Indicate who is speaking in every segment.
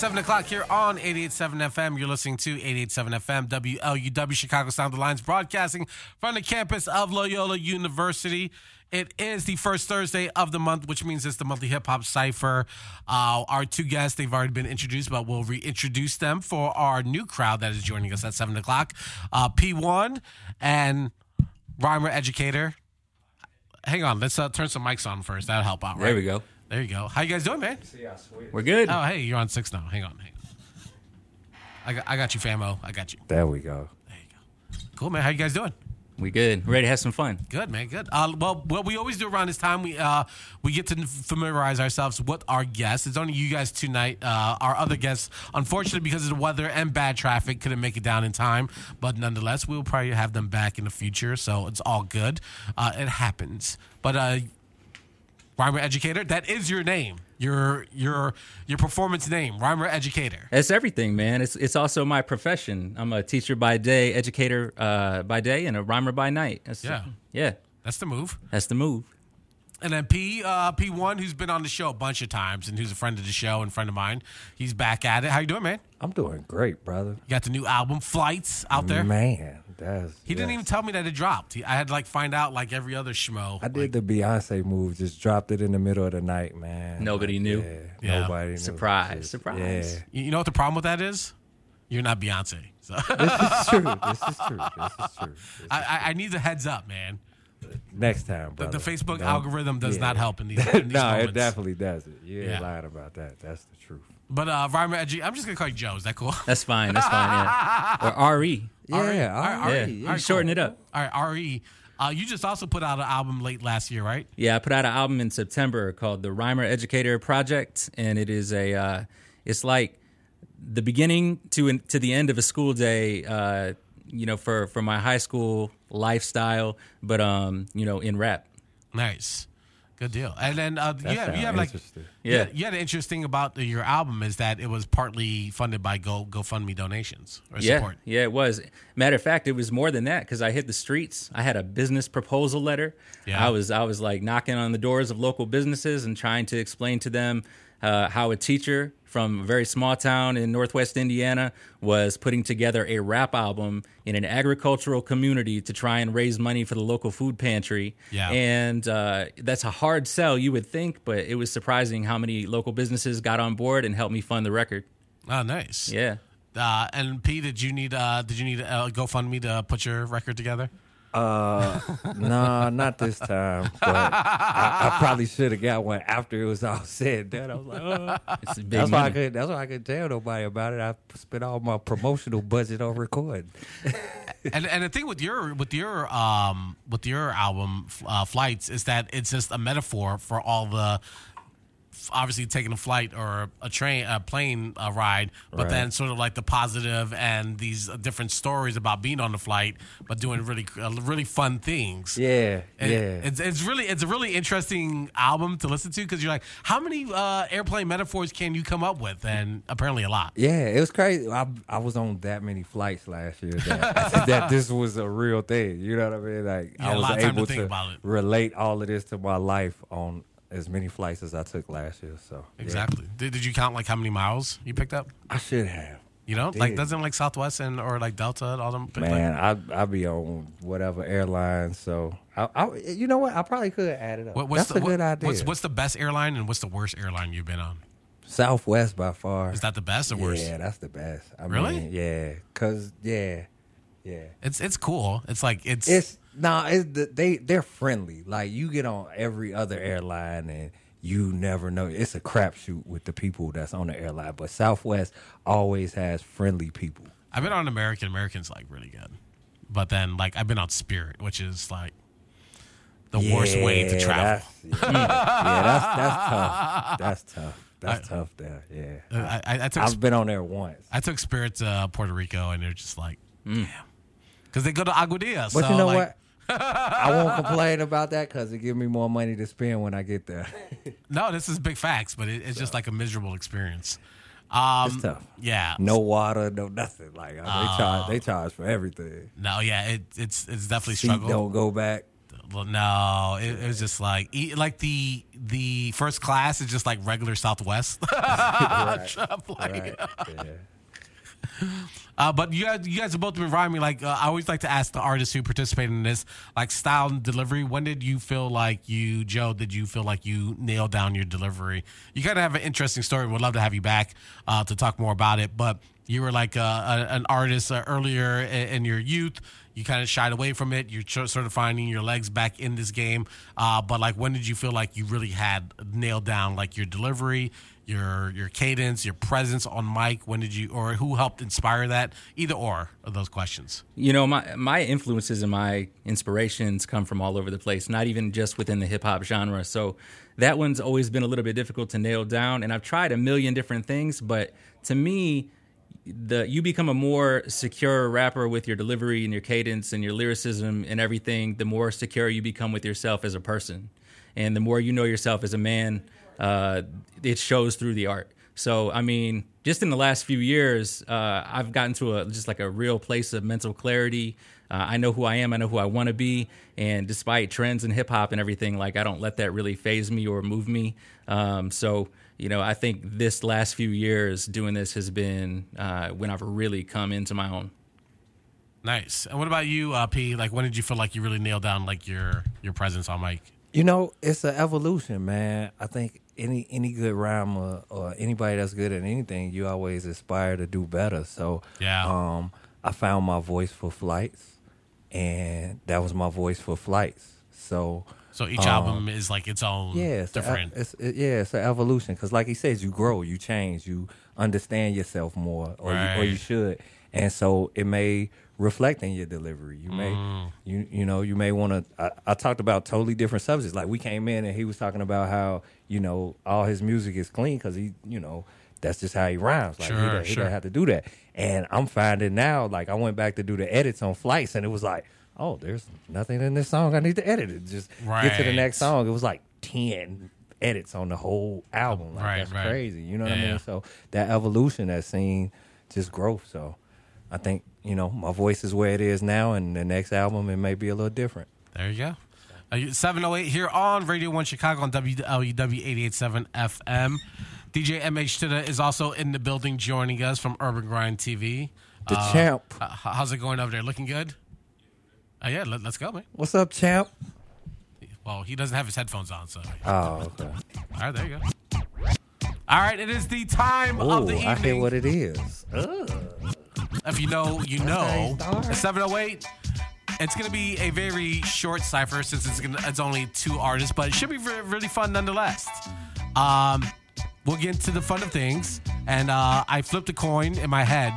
Speaker 1: Hey, it's 7 o'clock here on 88.7 FM. You're listening to 88.7 FM, WLUW Chicago Sound Alliance, broadcasting from the campus of Loyola University. It is the first Thursday of the month, which means it's the monthly hip hop cipher. Uh, our two guests, they've already been introduced, but we'll reintroduce them for our new crowd that is joining us at 7 o'clock. Uh, P1 and Rhymer Educator. Hang on, let's uh, turn some mics on first. That'll help out, right?
Speaker 2: There we go.
Speaker 1: There you go. How you guys doing, man?
Speaker 2: We're good.
Speaker 1: Oh, hey, you're on six now. Hang on, hang on. I got, I got you, famo. I got you.
Speaker 3: There we go.
Speaker 1: There you go. Cool, man. How you guys doing?
Speaker 2: We good. Ready to have some fun.
Speaker 1: Good, man. Good. Uh, well, what we always do around this time, we uh, we get to familiarize ourselves with our guests. It's only you guys tonight. Uh, our other guests, unfortunately, because of the weather and bad traffic, couldn't make it down in time. But nonetheless, we'll probably have them back in the future, so it's all good. Uh, it happens. But uh, Rhymer Educator, that is your name. Your your your performance name, Rhymer Educator.
Speaker 2: That's everything, man. It's it's also my profession. I'm a teacher by day, educator uh, by day, and a rhymer by night. That's,
Speaker 1: Yeah.
Speaker 2: yeah.
Speaker 1: That's the move.
Speaker 2: That's the move.
Speaker 1: And then P uh, P one, who's been on the show a bunch of times and who's a friend of the show and friend of mine. He's back at it. How you doing, man?
Speaker 3: I'm doing great, brother.
Speaker 1: You got the new album Flights out there.
Speaker 3: Man, that's
Speaker 1: He didn't
Speaker 3: yes.
Speaker 1: even tell me that it dropped. He, I had to like find out like every other schmo.
Speaker 3: I did the Beyonce move, just dropped it in the middle of the night, man.
Speaker 2: Nobody knew.
Speaker 3: Yeah,
Speaker 1: Yeah.
Speaker 3: nobody knew.
Speaker 2: Surprise, surprise.
Speaker 3: Yeah,
Speaker 1: You you know what the problem with that is? You're not Beyonce. So
Speaker 3: this is true. This is true. This is true. This-
Speaker 1: I, I, I need the heads up, man.
Speaker 3: Next time,
Speaker 1: The,
Speaker 3: brother.
Speaker 1: the Facebook
Speaker 3: Don't-
Speaker 1: algorithm does
Speaker 3: yeah.
Speaker 1: not help in these, in these
Speaker 3: no,
Speaker 1: moments.
Speaker 3: it definitely doesn't. You ain't
Speaker 1: Yeah.
Speaker 3: lying about that. That's the truth.
Speaker 1: But uh, Rhymer Edu- I'm just gonna call you Joe. Is that cool?
Speaker 2: That's fine. That's fine. Yeah. Or RE.
Speaker 3: Yeah,
Speaker 1: All right,
Speaker 3: all
Speaker 1: all right,
Speaker 3: right,
Speaker 2: Yeah.
Speaker 1: right,
Speaker 2: You
Speaker 1: cool.
Speaker 2: shorten it up.
Speaker 1: All right, Re. Uh, you just also put out an album late last year, right?
Speaker 2: Yeah, I put out an album in September called the Rhymer Educator Project, and it is a uh, it's like the beginning to to the end of a school day. Uh, you know, for for my high school lifestyle, but um, you know, in rap.
Speaker 1: Nice, good deal. And then uh,
Speaker 3: That
Speaker 1: you have, you have like.
Speaker 2: Yeah.
Speaker 1: yeah, you had an interesting about the, your album is that it was partly funded by Go GoFundMe donations or
Speaker 2: Yeah,
Speaker 1: support.
Speaker 2: yeah, it was. Matter of fact, it was more than that because I hit the streets. I had a business proposal letter.
Speaker 1: Yeah.
Speaker 2: I was I was like knocking on the doors of local businesses and trying to explain to them uh, how a teacher from a very small town in Northwest Indiana was putting together a rap album in an agricultural community to try and raise money for the local food pantry.
Speaker 1: Yeah.
Speaker 2: and uh, that's a hard sell, you would think, but it was surprising how many local businesses got on board and helped me fund the record.
Speaker 1: Oh, nice.
Speaker 2: Yeah.
Speaker 1: Uh, and P, did you need uh, did you need uh, GoFundMe to put your record together?
Speaker 3: Uh, no, not this time. But I, I probably should have got one after it was all said. That. I was like, oh.
Speaker 2: It's a big
Speaker 3: that's why I
Speaker 2: money.
Speaker 3: could. That's why I could tell nobody about it. I spent all my promotional budget on recording.
Speaker 1: and and the thing with your with your um with your album uh, flights is that it's just a metaphor for all the obviously taking a flight or a train a plane a ride but
Speaker 3: Right.
Speaker 1: then sort of like the positive and these uh, different stories about being on the flight but doing really uh, really fun things
Speaker 3: Yeah,
Speaker 1: And
Speaker 3: yeah.
Speaker 1: it's, it's really it's a really interesting album to listen to because you're like how many uh, airplane metaphors can you come up with and apparently a lot
Speaker 3: Yeah, it was crazy. I, I was on that many flights last year that, that this was a real thing. You know what I mean? Like
Speaker 1: Yeah,
Speaker 3: I was able
Speaker 1: to about it.
Speaker 3: relate all of this to my life on as many flights as I took last year. So yeah.
Speaker 1: exactly did, did you count like how many miles you picked up
Speaker 3: I should have.
Speaker 1: You know, like doesn't like Southwest and or like Delta and all them. like-
Speaker 3: Man, I I be on whatever airline. So I, I you know what? I probably could add it up.
Speaker 1: what, what's
Speaker 3: That's
Speaker 1: the,
Speaker 3: a good
Speaker 1: what-
Speaker 3: idea.
Speaker 1: What's, what's the best airline and what's the worst airline you've been on?
Speaker 3: Southwest by far?
Speaker 1: Is that the best or worst?
Speaker 3: Yeah, that's the best. I
Speaker 1: Really?
Speaker 3: Mean, yeah, cause yeah, yeah.
Speaker 1: It's it's cool. It's like it's,
Speaker 3: It's nah. It's they they're friendly. Like you get on every other airline and you never know. It's a crapshoot with the people that's on the airline. But Southwest always has friendly people.
Speaker 1: I've been on American. American's like really good, but then like I've been on Spirit, which is like the worst way to travel.
Speaker 3: That's, yeah, yeah, that's that's tough. That's tough. That's tough there. Yeah,
Speaker 1: I, I, I took
Speaker 3: I've been on there once.
Speaker 1: I took Spirit to Puerto Rico, and they're just like, mm. damn, because they go to Aguadilla.
Speaker 3: But
Speaker 1: so
Speaker 3: you know
Speaker 1: like,
Speaker 3: what? I won't complain about that because it give me more money to spend when I get there.
Speaker 1: No, this is big facts, but it, it's just like a miserable experience. Um,
Speaker 3: It's tough.
Speaker 1: Yeah.
Speaker 3: No water, no nothing. Like they charge, they charge for everything.
Speaker 1: No, yeah, it, it's it's definitely
Speaker 3: Seat
Speaker 1: struggle.
Speaker 3: don't go back.
Speaker 1: Well, No, it, it was just like like the the first class is just like regular Southwest.
Speaker 3: Right,
Speaker 1: Like,
Speaker 3: right, yeah.
Speaker 1: Uh, but you guys, you guys both been me. Like uh, I always like to ask the artists who participate in this, like style and delivery. When did you feel like you, Joe? Did you feel like you nailed down your delivery? You kind of have an interesting story. Would love to have you back uh, to talk more about it. But you were like uh, a, an artist uh, earlier in, in your youth. You kind of shied away from it. You're tr- sort of finding your legs back in this game. Uh, but like, when did you feel like you really had nailed down like your delivery? Your your cadence, your presence on mic? When did you or who helped inspire that? Either or of those questions.
Speaker 2: You know, my my influences and my inspirations come from all over the place, not even just within the hip hop genre. So that one's always been a little bit difficult to nail down. And I've tried a million different things, but to me, the you become a more secure rapper with your delivery and your cadence and your lyricism and everything, the more secure you become with yourself as a person. And the more you know yourself as a man, uh, it shows through the art. So, I mean, just in the last few years, uh, I've gotten to a just like a real place of mental clarity. Uh, I know who I am. I know who I want to be. And despite trends in hip hop and everything, like I don't let that really phase me or move me. Um, so, you know, I think this last few years doing this has been uh, when I've really come into my own.
Speaker 1: Nice. And what about you, uh, P? Like, when did you feel like you really nailed down like your your presence on mic?
Speaker 3: You know, it's an evolution, man. I think any any good rhymer or anybody that's good at anything, you always aspire to do better. So,
Speaker 1: Yeah.
Speaker 3: um, I found my voice for flights, and that was my voice for flights. So,
Speaker 1: So each
Speaker 3: um,
Speaker 1: album is like its own
Speaker 3: yeah, it's a-
Speaker 1: different.
Speaker 3: it's it, yeah, it's an evolution because, like he says, you grow, you change, you understand yourself more, or you, or you should, and so it may reflect in your delivery. You may,
Speaker 1: Mm.
Speaker 3: you you know, you may want to. I, I talked about totally different subjects. Like we came in and he was talking about how you know all his music is clean because he, you know, that's just how he rhymes. Like he,
Speaker 1: Sure,
Speaker 3: he
Speaker 1: sure.
Speaker 3: don't have to do that. And I'm finding now, like I went back to do the edits on flights, and it was like. Oh, there's nothing in this song. I need to edit it. Just get to the next song. It was like ten edits on the whole album. Like
Speaker 1: Right,
Speaker 3: that's
Speaker 1: right.
Speaker 3: crazy. You know what I mean? So that evolution, that scene, just growth. So I think you know my voice is where it is now, and the next album it may be a little different.
Speaker 1: There you go. Uh, 708 here on Radio 1 Chicago on WLUW 887 FM. DJ MH Titta is also in the building joining us from Urban Grind TV.
Speaker 3: The
Speaker 1: Uh,
Speaker 3: champ.
Speaker 1: h- how's it going over there? Looking good? Uh, yeah, let, us go, man.
Speaker 3: What's up, champ?
Speaker 1: Well, he doesn't have his headphones on, so.
Speaker 3: Oh, okay.
Speaker 1: All right, there you go. All right, it is the time of
Speaker 3: Oh,
Speaker 1: the
Speaker 3: I hear what it is. Ugh.
Speaker 1: If you know, you know.
Speaker 3: how
Speaker 1: 708. It's going to be a very short cipher since it's gonna, it's only two artists, but it should be re- really fun nonetheless. Um, we'll get into the fun of things, and uh, I flipped a coin in my head,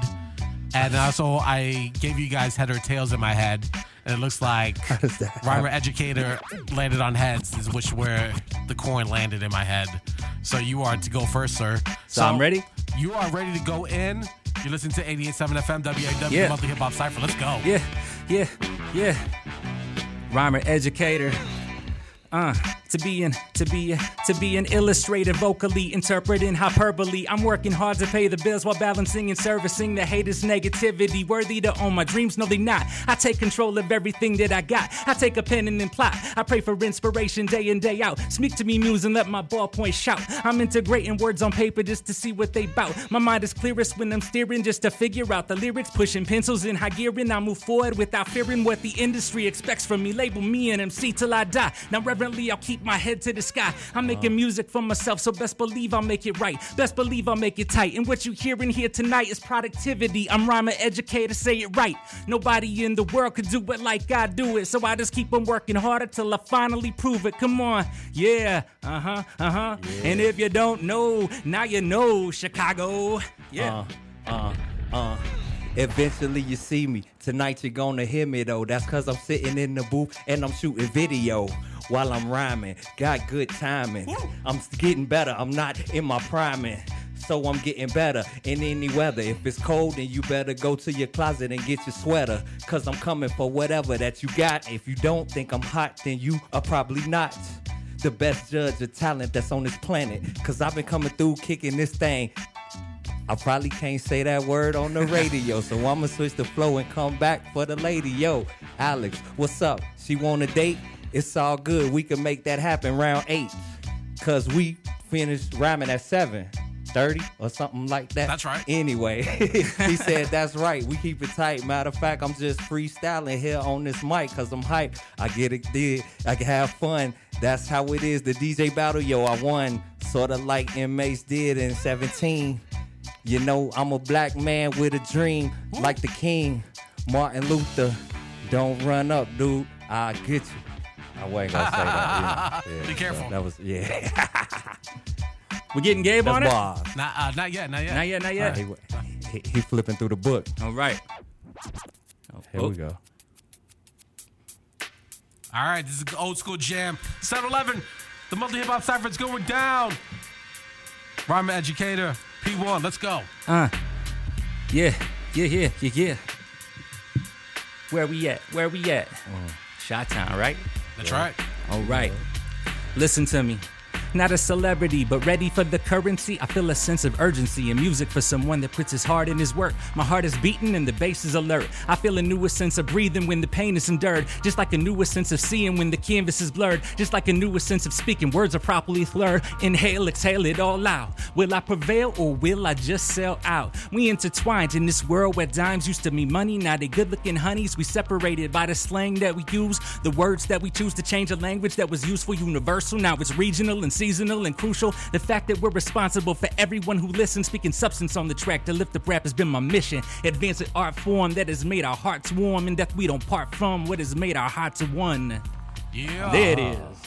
Speaker 1: and also I gave you guys head or tails in my head, and it looks like Rhymer Educator landed on heads, is which where the coin landed in my head. So you are to go first, sir.
Speaker 2: So I'm ready?
Speaker 1: You are ready to go in. You're listening to 88.7 FM WLUW
Speaker 2: Yeah.
Speaker 1: Monthly Hip Hop Cypher. Let's go.
Speaker 2: Yeah, yeah, yeah. Rhymer educator. Uh, to be an to be to be an illustrator, vocally interpreting hyperbole. I'm working hard to pay the bills while balancing and servicing the haters' negativity. Worthy to own my dreams, no they not. I take control of everything that I got. I take a pen and then plot. I pray for inspiration day in day out. Speak to me, muse, and let my ballpoint shout. I'm integrating words on paper just to see what they bout. My mind is clearest when I'm steering just to figure out the lyrics. Pushing pencils in high gear and I move forward without fearing what the industry expects from me. Label me an MC till I die. Now reverently I'll keep my head to the sky. I'm making music for myself, so best believe I'll make it right. Best believe I'll make it tight. And what you hearing here tonight is productivity. I'm rhymer educator, say it right. Nobody in the world could do it like I do it. So I just keep on working harder till I finally prove it. Come on. Yeah. Uh-huh. Uh-huh. And if you don't know, now you know, Chicago. Yeah.
Speaker 3: Uh, huh, uh, uh. Eventually you see me. Tonight you're gonna hear me though. That's cause I'm sitting in the booth and I'm shooting video while I'm rhyming. Got good timing. I'm getting better. I'm not in my priming. So I'm getting better in any weather. If it's cold, then you better go to your closet and get your sweater. Cause I'm coming for whatever that you got. If you don't think I'm hot, then you are probably not the best judge of talent that's on this planet. Cause I've been coming through kicking this thing. I probably can't say that word on the radio, so I'ma switch the flow and come back for the lady. Yo, Alex, what's up? She want a date? It's all good. We can make that happen round eight. Cause we finished rhyming at seven. 30 or something like that.
Speaker 1: That's right.
Speaker 3: Anyway, he said, That's right. We keep it tight. Matter of fact, I'm just freestyling here on this mic because I'm hype. I get it did. I can have fun. That's how it is. The DJ battle, yo, I won. Sort of like. Mace did in 17. You know, I'm a black man with a dream, like the king, Martin Luther. Don't run up, dude. I'll get you. I wasn't gonna say that. Yeah, yeah,
Speaker 1: Be careful.
Speaker 3: so that was yeah.
Speaker 2: We getting Gabe
Speaker 3: That's
Speaker 2: on it?
Speaker 3: bars.
Speaker 1: Not, uh, not yet, not yet.
Speaker 2: Not yet, not
Speaker 3: Uh,
Speaker 2: yet.
Speaker 3: he, he, he flipping through the book.
Speaker 2: All right.
Speaker 3: Here
Speaker 2: Oh.
Speaker 3: we go.
Speaker 1: All right, this is an old school jam. 7 Eleven, the monthly hip hop cipher is going down. Rhyme educator, P1, let's go.
Speaker 2: Uh, yeah, yeah, yeah, yeah, yeah. Where we at? Where we at? Chi-Town, right?
Speaker 1: That's right.
Speaker 2: All right. Listen to me. Not a celebrity, but ready for the currency. I feel a sense of urgency in music for someone that puts his heart in his work. My heart is beating and the bass is alert. I feel a newer sense of breathing when the pain is endured. Just like a newer sense of seeing when the canvas is blurred. Just like a newer sense of speaking, words are properly slurred. Inhale, exhale it all out. Will I prevail or will I just sell out? We intertwined in this world where dimes used to mean money. Now they good looking honeys. We separated by the slang that we use, the words that we choose to change a language that was useful, universal. Now it's regional and seasonal and crucial. The fact that we're responsible for everyone who listens, speaking substance on the track to lift up rap has been my mission. Advance an art form that has made our hearts warm and that we don't part from what has made our hearts one.
Speaker 1: Yeah.
Speaker 2: There it is.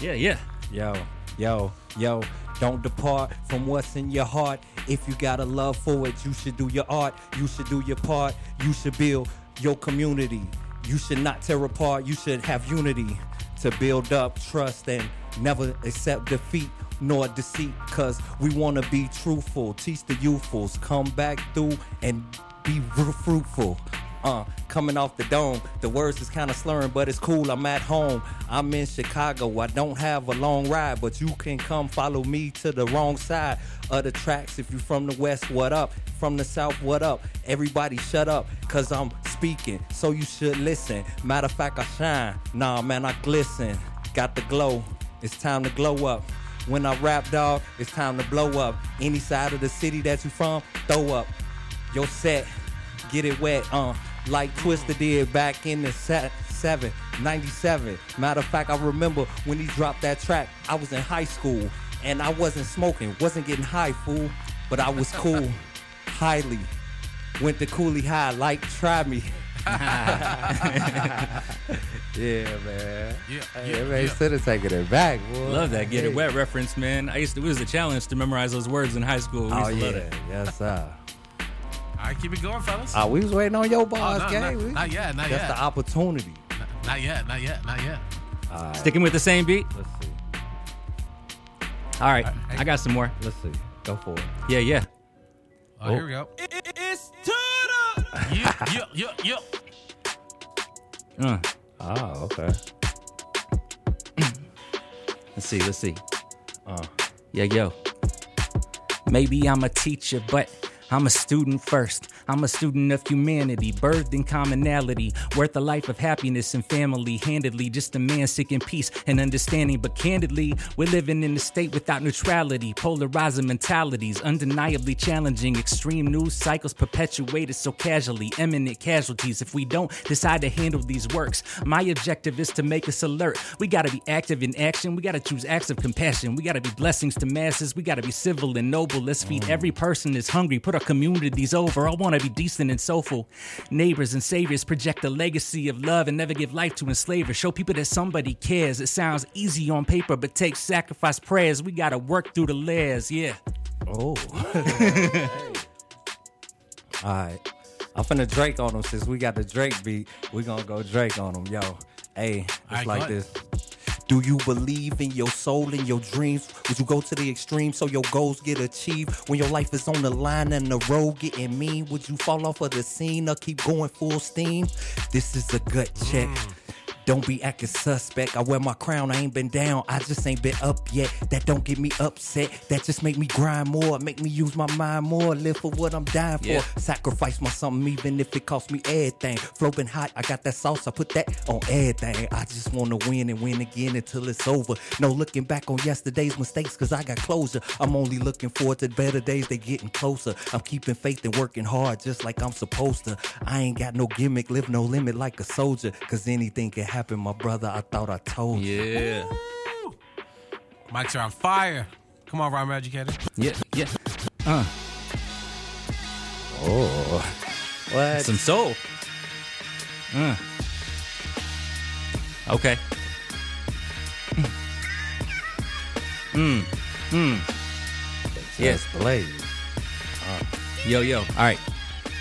Speaker 2: Yeah, yeah.
Speaker 3: Yo, yo, yo, don't depart from what's in your heart. If you got a love for it, you should do your art. You should do your part. You should build your community. You should not tear apart. You should have unity to build up trust and never accept defeat nor deceit. Cause we wanna be truthful. Teach the youthfuls. Come back through and be fruitful. Uh, coming off the dome, the words is kind of slurring, but it's cool. I'm at home. I'm in Chicago. I don't have a long ride, but you can come follow me to the wrong side of the tracks. If you're from the west, what up? From the south, what up? Everybody shut up, cause I'm speaking, so you should listen. Matter of fact, I shine. Nah, man, I glisten. Got the glow. It's time to glow up. When I rap, dog, it's time to blow up. Any side of the city that you from, throw up. Your set, get it wet, uh, like Twista did back in the set, 97. Matter of fact, I remember when he dropped that track, I was in high school and I wasn't smoking, wasn't getting high, fool, but I was cool, highly. Went to Cooley High, like, try me. yeah, man.
Speaker 1: Yeah,
Speaker 3: Hey,
Speaker 1: yeah,
Speaker 3: man,
Speaker 1: yeah.
Speaker 3: instead of taking it back, boy.
Speaker 2: Love that get
Speaker 3: Hey.
Speaker 2: it wet reference, man. I used to it was a challenge to memorize those words in high school. We
Speaker 3: Oh
Speaker 2: to
Speaker 3: yeah,
Speaker 2: love that.
Speaker 3: yes sir.
Speaker 1: All right, keep it going, fellas.
Speaker 3: Oh, we was waiting on your
Speaker 1: Oh,
Speaker 3: bars,
Speaker 1: no,
Speaker 3: gang.
Speaker 1: not,
Speaker 3: We-
Speaker 1: not yet, not
Speaker 3: That's
Speaker 1: yet.
Speaker 3: the opportunity.
Speaker 1: Not yet, not yet, not yet.
Speaker 3: All right,
Speaker 2: Sticking with the same beat.
Speaker 3: let's see.
Speaker 2: All right,
Speaker 1: hey.
Speaker 2: I got some more.
Speaker 3: Let's see. Go for it.
Speaker 2: Yeah, yeah.
Speaker 1: Oh, here we go. It's Yeah, yeah, yeah, yeah.
Speaker 2: Uh,
Speaker 3: Oh, okay.
Speaker 2: let's see, let's see. Uh, yeah, yo. Maybe I'm a teacher, but I'm a student first. I'm a student of humanity, birthed in commonality, worth a life of happiness and family. Handedly, just a man seeking peace and understanding. But candidly, we're living in a state without neutrality, polarizing mentalities, undeniably challenging. Extreme news cycles perpetuated so casually, eminent casualties. If we don't decide to handle these works, my objective is to make us alert. We gotta be active in action. We gotta choose acts of compassion. We gotta be blessings to masses. We gotta be civil and noble. Let's feed every person that's hungry. Put our communities over. I wanna be decent and soulful. Neighbors and saviors project a legacy of love and never give life to enslavers. Show people that somebody cares. It sounds easy on paper, but takes sacrifice prayers. We gotta work through the layers. Yeah.
Speaker 3: Oh. All right. I'm finna Drake on them since we got the Drake beat. We gonna go Drake on them, yo. Hey, it's
Speaker 1: All right,
Speaker 3: like
Speaker 1: go ahead.
Speaker 3: this. Do you believe in your soul and your dreams? Would you go to the extreme so your goals get achieved? When your life is on the line and the road getting mean, would you fall off of the scene or keep going full steam? This is a gut check. Mm. Don't be acting suspect. I wear my crown, I ain't been down. I just ain't been up yet. That don't get me upset. That just make me grind more. Make me use my mind more. Live for what I'm dying for.
Speaker 2: Yeah.
Speaker 3: Sacrifice my something even if it costs me everything. Been hot, I got that sauce, I put that on everything. I just wanna win and win again until it's over. No looking back on yesterday's mistakes, cause I got closure. I'm only looking forward to better days, they getting closer. I'm keeping faith and working hard just like I'm supposed to. I ain't got no gimmick, live no limit like a soldier. Cause anything can happen, my brother. I thought I told you.
Speaker 2: Yeah.
Speaker 1: Mics are on fire. Come on, Rhyme Educator.
Speaker 2: Yeah. Yeah. Uh,
Speaker 3: Oh. What?
Speaker 2: some soul. Uh. Okay.
Speaker 3: yes, Blaze.
Speaker 2: Yo, yo. All right.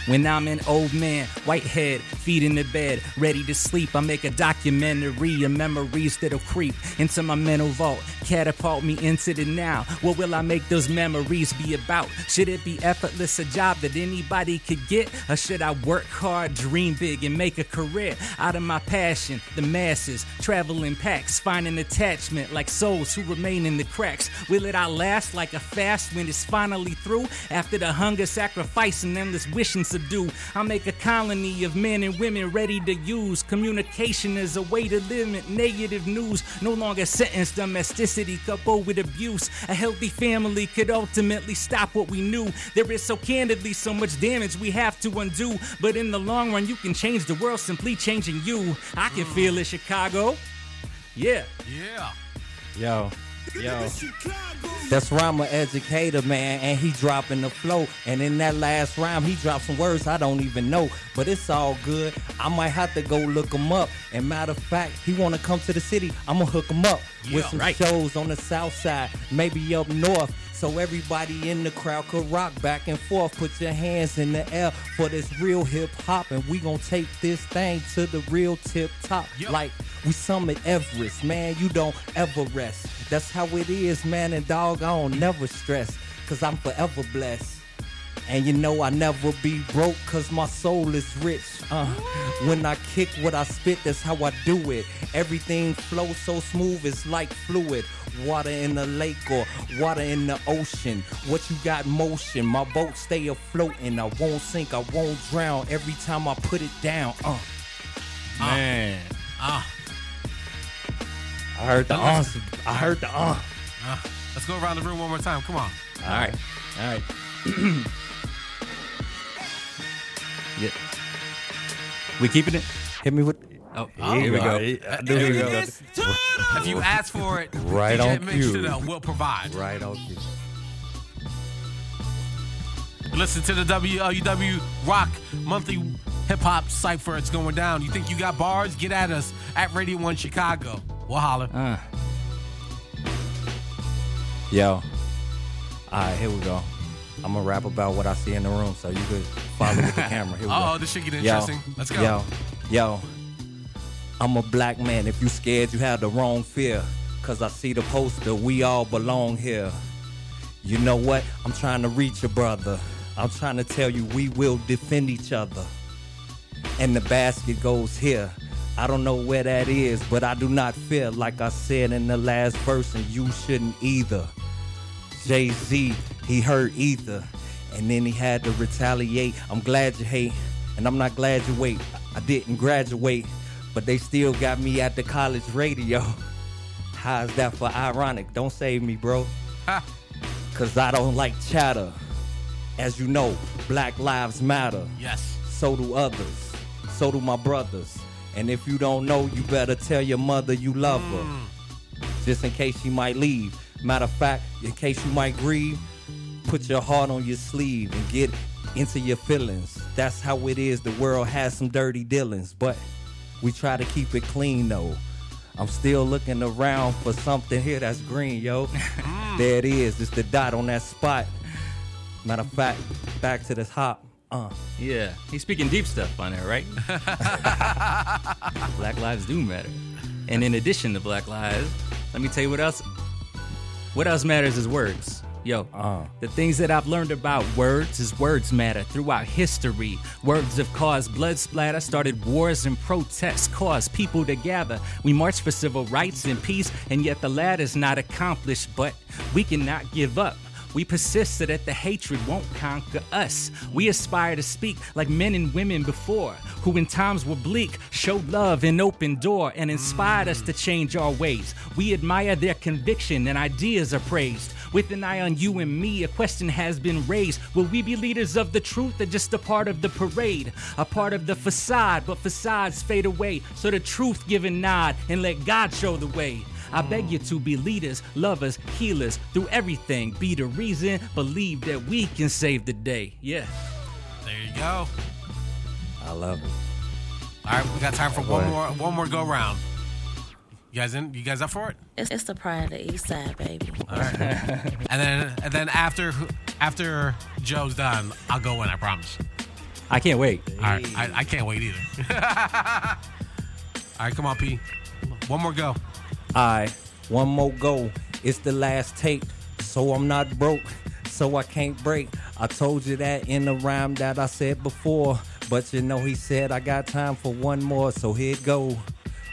Speaker 2: When I'm an old man, white head, feet in the bed, ready to sleep, I make a documentary of memories that'll creep into my mental vault, catapult me into the now. What will I make those memories be about? Should it be effortless, a job that anybody could get? Or should I work hard, dream big, and make a career out of my passion? The masses, travel in packs, finding attachment like souls who remain in the cracks. Will it outlast like a fast when it's finally through? After the hunger, sacrifice, and endless wishing subdue, I'll make a colony of men and women ready to use communication as a way to limit negative news. No longer sentence domesticity coupled with abuse. A healthy family could ultimately stop what we knew. There is so candidly so much damage we have to undo, but in the long run, you can change the world simply changing you. I can feel it, Chicago. Yeah.
Speaker 1: Yeah.
Speaker 3: Yo, yo. That's Rhymer Educator, man, and he dropping the flow. And in that last rhyme, he dropped some words I don't even know, but it's all good. I might have to go look him up. And matter of fact, he want to come to the city. I'm gonna hook him up with some
Speaker 2: right.
Speaker 3: shows on the south side, maybe up north. So everybody in the crowd could rock back and forth. Put your hands in the air for this real hip hop, and we gonna take this thing to the real tip top.
Speaker 1: Yep.
Speaker 3: Like we summit Everest, man. You don't ever rest. That's how it is, man. And dog, I don't never stress, cause I'm forever blessed. And you know I never be broke cause my soul is rich. Uh, when I kick what I spit, that's how I do it. Everything flows so smooth, it's like fluid. Water in the lake or water in the ocean. What you got motion? My boat stay afloat and I won't sink, I won't drown every time I put it down. Uh,
Speaker 2: Man.
Speaker 1: Ah,
Speaker 3: I heard the uh, I heard the uh.
Speaker 1: ah. Let's go around the room one more time. Come on.
Speaker 2: All right. All right. yeah. We keeping it?
Speaker 3: Hit me with.
Speaker 2: Oh,
Speaker 3: Here
Speaker 2: here we go.
Speaker 3: I knew he was gonna-
Speaker 1: If you ask for it,
Speaker 3: Right
Speaker 1: DJ
Speaker 3: on
Speaker 1: Mix
Speaker 3: cue.
Speaker 1: It Up will provide.
Speaker 3: Right on cue.
Speaker 1: Listen to the WLUW Rock monthly hip hop cipher. It's going down. You think you got bars? Get at us at Radio One Chicago. We'll holler.
Speaker 2: Uh,
Speaker 3: Yo. Alright, here we go. I'm gonna rap about what I see in the room so you could follow with the camera. Here we
Speaker 1: Oh,
Speaker 3: go.
Speaker 1: this should get
Speaker 3: Yo,
Speaker 1: interesting. Let's go.
Speaker 3: Yo, yo. I'm a black man. If you scared, you have the wrong fear. Cause I see the poster, we all belong here. You know what? I'm trying to reach a brother. I'm trying to tell you we will defend each other. And the basket goes here. I don't know where that is, but I do not fear, like I said in the last verse, and you shouldn't either. Jay Z, he heard ether, and then he had to retaliate. I'm glad you hate, and I'm not glad you wait. I didn't graduate, but they still got me at the college radio. How's that for ironic? Don't save me, bro. Cause I don't like chatter. As you know, Black Lives Matter.
Speaker 1: Yes.
Speaker 3: So do others. So do my brothers. And if you don't know, you better tell your mother you love her. Hmm. Just in case she might leave. Matter of fact, in case you might grieve, put your heart on your sleeve and get into your feelings. That's how it is. The world has some dirty dealings, but we try to keep it clean though. I'm still looking around for something here that's green, yo. there it is. It's the dot on that spot. Matter of fact, back to this hop. Uh,
Speaker 2: yeah. He's speaking deep stuff on there, right? black lives do matter. And in addition to black lives, let me tell you what else. What else matters is words. Yo,
Speaker 3: Uh.
Speaker 2: the things that I've learned about words is words matter throughout history. Words have caused blood splatter, started wars and protests, caused people to gather. We march for civil rights and peace, and yet the ladder's not accomplished, but we cannot give up. We persist so that the hatred won't conquer us. We aspire to speak like men and women before, who in times were bleak showed love and opened door and inspired us to change our ways. We admire their conviction and ideas are praised. With an eye on you and me, a question has been raised. Will we be leaders of the truth or just a part of the parade? A part of the facade, but facades fade away. So the truth give a nod and let God show the way. I beg you to be leaders, lovers, healers through everything. Be the reason, believe that we can save the day. Yeah.
Speaker 1: There you go.
Speaker 3: I love it.
Speaker 1: All right, we got time for one more one more go round. You guys in? You guys up for it?
Speaker 4: It's, it's the pride of the East Side, baby. All right.
Speaker 1: And then and then after after Joe's done, I'll go in. I promise.
Speaker 2: I can't wait.
Speaker 1: All right, I, I can't wait either. All right, come on, P. One more go.
Speaker 3: Alright, one more go. It's the last tape, so I'm not broke, so I can't break. I told you that in the rhyme that I said before, but you know he said I got time for one more, so here it go.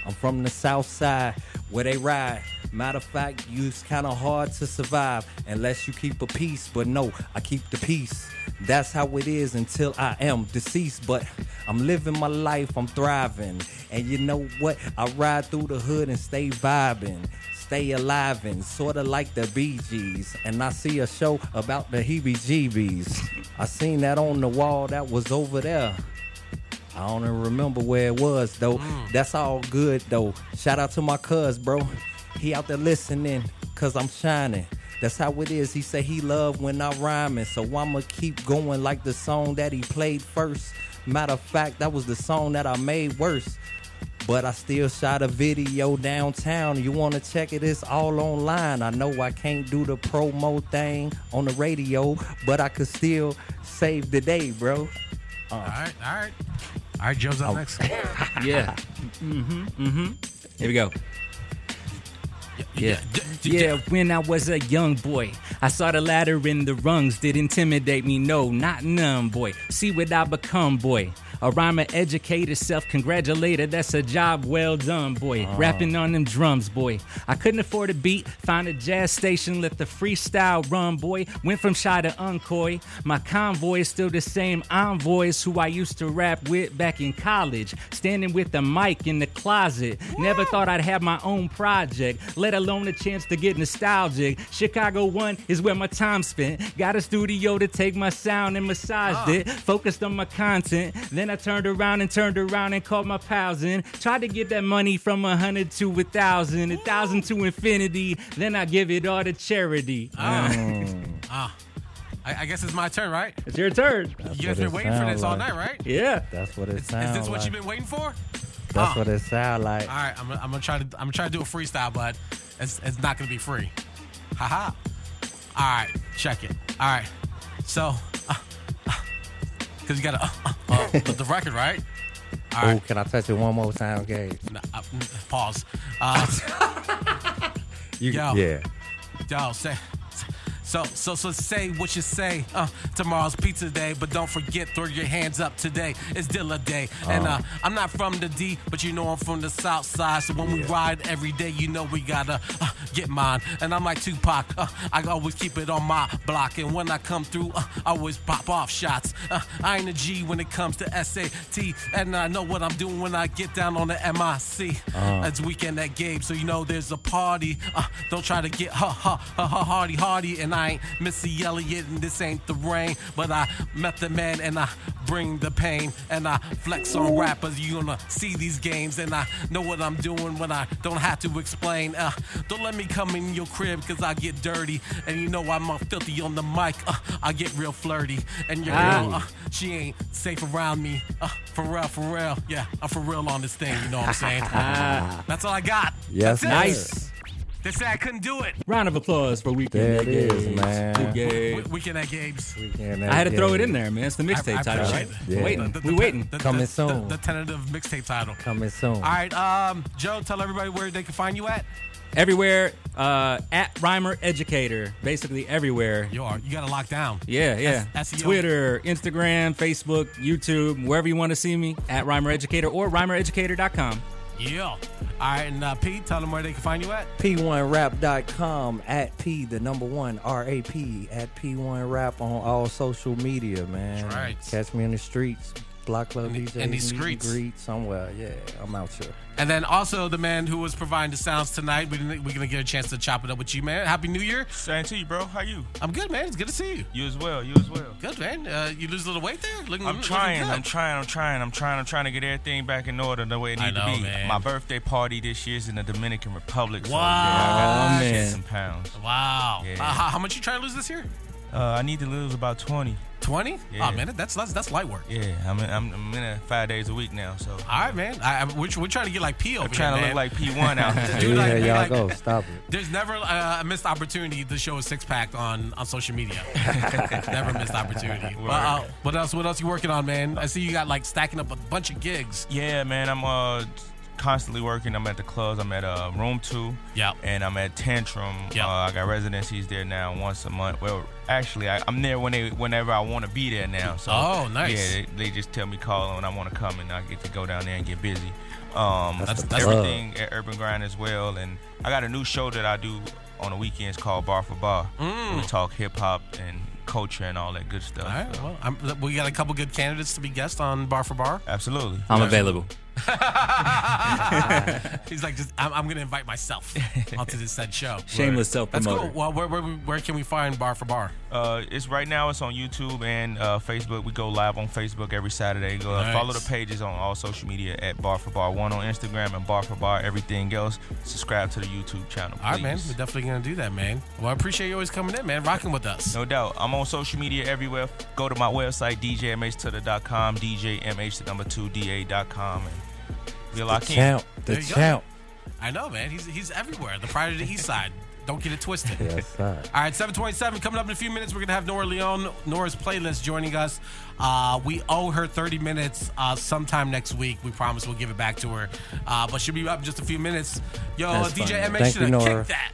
Speaker 3: I'm from the south side where they ride. Matter of fact, you's kind of hard to survive unless you keep a peace. But no, I keep the peace. That's how it is until I am deceased. But I'm living my life, I'm thriving. And you know what? I ride through the hood and stay vibing. Stay alive and sorta like the Bee Gees. And I see a show about the heebie jeebies. I seen that on the wall that was over there. I don't even remember where it was though. Mm. That's all good though. Shout out to my cuz, bro. He out there listening, cause I'm shining. That's how it is. He said he love when I rhyming, so I'ma keep going like the song that he played first. Matter of fact, that was the song that I made worse. But I still shot a video downtown. You wanna check it? It's all online. I know I can't do the promo thing on the radio, but I could still save the day, bro. Uh.
Speaker 1: All right, all right. All right, Joe's up next.
Speaker 2: Yeah. mm-hmm. Mm-hmm. Here we go. Yeah. Yeah, when I was a young boy, I saw the ladder in the rungs did intimidate me. No, not none, boy. See what I become, boy. A rhymer, educator, self congratulator. That's a job well done, boy. Ah. Rapping on them drums, boy. I couldn't afford a beat. Found a jazz station, let the freestyle run, boy. Went from shy to uncoy. My convoy is still the same envoys who I used to rap with back in college. Standing with the mic in the closet. Never thought I'd have my own project, let alone a chance to get nostalgic. Chicago One is where my time spent. Got a studio to take my sound and massaged ah. it. Focused on my content. Then I turned around and turned around and called my pals in. Tried to get that money from a hundred to a thousand, a thousand to infinity. Then I give it all to charity.
Speaker 1: Ah, I, I guess it's my turn, right?
Speaker 2: It's your turn.
Speaker 1: You guys
Speaker 3: what
Speaker 1: been
Speaker 3: it
Speaker 1: waiting for
Speaker 3: sound
Speaker 1: this all
Speaker 3: like.
Speaker 1: night, right?
Speaker 2: Yeah.
Speaker 3: That's what it
Speaker 1: Is,
Speaker 3: sounds
Speaker 1: is this what
Speaker 3: like.
Speaker 1: you've been waiting for?
Speaker 3: That's
Speaker 1: Ah.
Speaker 3: what it sound like.
Speaker 1: All right, I'm, gonna- I'm gonna try to I'm gonna try to do a freestyle, but it's it's not gonna be free. Haha. All right, check it. All right, so because you gotta uh, uh, uh, the, record, right? All
Speaker 3: Oh, can I touch it one more time, Gabe?
Speaker 1: no, uh, mm, pause. Uh,
Speaker 3: You,
Speaker 1: Yo.
Speaker 3: Yeah.
Speaker 1: Yo, say. So, so, so say what you say. Uh, tomorrow's pizza day, but don't forget, throw your hands up today. It's Dilla Day. And uh, I'm not from the D, but you know I'm from the South Side. So when we ride every day, you know we gotta uh, get mine. And I'm like Tupac, uh, I always keep it on my block. And when I come through, uh, I always pop off shots. Uh, I ain't a G when it comes to SAT. And I know what I'm doing when I get down on the MIC. It's weekend at Gabe, so you know there's a party. Uh, don't try to get ha ha ha ha hardy hardy. And I ain't Missy Elliott, and this ain't the rain. But I met the man, and I bring the pain, and I flex on rappers. You gonna see these games, and I know what I'm doing when I don't have to explain. Uh, don't let me come in your crib, cause I get dirty, and you know I'm uh, filthy on the mic. Uh, I get real flirty, and your girl, uh, she ain't safe around me. Uh, for real, for real. Yeah, I'm for real on this thing. You know what I'm saying? That's all I got.
Speaker 3: Yes,
Speaker 1: That's it.
Speaker 2: Nice.
Speaker 1: They say I couldn't do it.
Speaker 2: Round of applause for Weekend
Speaker 3: There
Speaker 2: at
Speaker 3: it is,
Speaker 2: Gabe's.
Speaker 3: man.
Speaker 2: Who
Speaker 1: We- Weekend at Gabe's.
Speaker 3: And
Speaker 2: I had to
Speaker 3: that
Speaker 2: throw it
Speaker 3: game
Speaker 2: in there, man. It's the
Speaker 1: I- I
Speaker 2: mixtape title,
Speaker 1: appreciate
Speaker 2: right?
Speaker 1: it.
Speaker 3: Yeah.
Speaker 2: Waiting.
Speaker 1: The-
Speaker 2: we
Speaker 1: the-
Speaker 2: waiting.
Speaker 1: the-
Speaker 3: Coming
Speaker 1: the-
Speaker 3: soon.
Speaker 1: The, the tentative mixtape title.
Speaker 3: Coming soon.
Speaker 1: All right, um, Joe, tell everybody where they can find you at.
Speaker 2: Everywhere uh, at Rhymer Educator, basically everywhere.
Speaker 1: You are. You got to lock down.
Speaker 2: Yeah, yeah.
Speaker 1: S- SEO.
Speaker 2: Twitter, Instagram, Facebook, YouTube, wherever you want to see me, at Rhymer Educator or rhymereducator.com.
Speaker 1: Yeah. All right, and uh, Pete, tell them where they can find you at.
Speaker 3: P1rap.com at P, the number one, R A P, at P1rap on all social media, man.
Speaker 1: That's right.
Speaker 3: Catch me in the streets, Block Club
Speaker 1: In the-
Speaker 3: DJ,
Speaker 1: in the
Speaker 3: meet and greet somewhere. Yeah, I'm out here.
Speaker 1: And then also the man who was providing the sounds tonight. We didn't, we're gonna get a chance to chop it up with you, man. Happy New Year.
Speaker 5: Same to you, bro. How you?
Speaker 1: I'm good, man. It's good to see you.
Speaker 5: You as well. You as well.
Speaker 1: Good, man. Uh, you lose a little weight there. Looking,
Speaker 5: I'm trying.
Speaker 1: good.
Speaker 5: I'm trying. I'm trying. I'm trying. I'm trying to get everything back in order the way it
Speaker 1: I
Speaker 5: needs to be.
Speaker 1: man.
Speaker 5: My birthday party this year is in the Dominican Republic. So
Speaker 1: Wow.
Speaker 5: yeah, I
Speaker 2: Oh,
Speaker 5: gotta
Speaker 2: man.
Speaker 5: shed some pounds.
Speaker 1: Wow.
Speaker 5: Yeah.
Speaker 1: Uh, how, how much you trying to lose this year?
Speaker 5: Uh, I need to lose about 20.
Speaker 1: Twenty.
Speaker 5: Yeah.
Speaker 1: Oh man, that's that's that's light work.
Speaker 5: Yeah, I'm in, I'm, I'm in it five days a week now. So
Speaker 1: All right, man. I, I, we're, we're trying to get like P over
Speaker 5: I'm trying to
Speaker 1: here,
Speaker 5: look like P1 out there.
Speaker 1: Dude,
Speaker 3: yeah,
Speaker 1: like-
Speaker 3: y'all
Speaker 1: like-
Speaker 3: go. Stop it.
Speaker 1: There's never uh, a missed opportunity to show a six pack on, on social media. never missed opportunity. But, uh, what else? What else you working on, man? I see you got like stacking up a bunch of gigs.
Speaker 5: Yeah, man. I'm uh constantly working. I'm at the clubs. I'm at uh, Room Two.
Speaker 1: Yeah.
Speaker 5: And I'm at Tantrum.
Speaker 1: Yep.
Speaker 5: Uh, I got residencies there now once a month. Well, actually, I, I'm there when they, whenever I want to be there now. So
Speaker 1: Oh, nice.
Speaker 5: Yeah, they, they just tell me call when I want to come, and I get to go down there and get busy. Um,
Speaker 1: That's-
Speaker 3: the
Speaker 1: that's-
Speaker 5: everything at Urban Grind as well, and I got a new show that I do on the weekends called Bar for Bar. We talk hip hop and culture and all that good stuff.
Speaker 1: Mm. All right.
Speaker 5: So,
Speaker 1: Well, I'm, we got a couple good candidates to be guests on Bar for Bar.
Speaker 5: absolutely.
Speaker 2: I'm
Speaker 5: Yeah.
Speaker 2: available.
Speaker 1: He's like, just I'm, I'm going to invite myself onto this said show.
Speaker 2: Shameless self
Speaker 1: That's
Speaker 2: promoter.
Speaker 1: cool. Well, where, where, where can we find Bar for Bar?
Speaker 5: Uh, it's right now. It's on YouTube and uh, Facebook. We go live on Facebook every Saturday. Go uh,
Speaker 1: Nice.
Speaker 5: follow the pages on all social media at Bar for Bar One on Instagram and Bar for Bar everything else. Subscribe to the YouTube channel.
Speaker 1: All right, man.
Speaker 5: please.
Speaker 1: We're definitely going to do that, man. Well, I appreciate you always coming in, man. Rocking with us.
Speaker 5: No doubt. I'm on social media everywhere. Go to my website, djmhtutter.com, djmh the number two da.com, and be locked in.
Speaker 3: Champ, the
Speaker 1: There you go.
Speaker 3: champ.
Speaker 1: I know, man. He's he's everywhere. The pride of the East Side. Don't get it twisted.
Speaker 3: Yes, sir.
Speaker 1: All right, 727 coming up in a few minutes. We're going to have Nora Leon, Nora's playlist, joining us. Uh, we owe her 30 minutes uh, sometime next week. We promise we'll give it back to her. Uh, but she'll be up in just a few minutes. Yo,
Speaker 3: That's
Speaker 1: DJ. MH,
Speaker 3: Thank
Speaker 1: should
Speaker 3: you,
Speaker 1: have kicked that.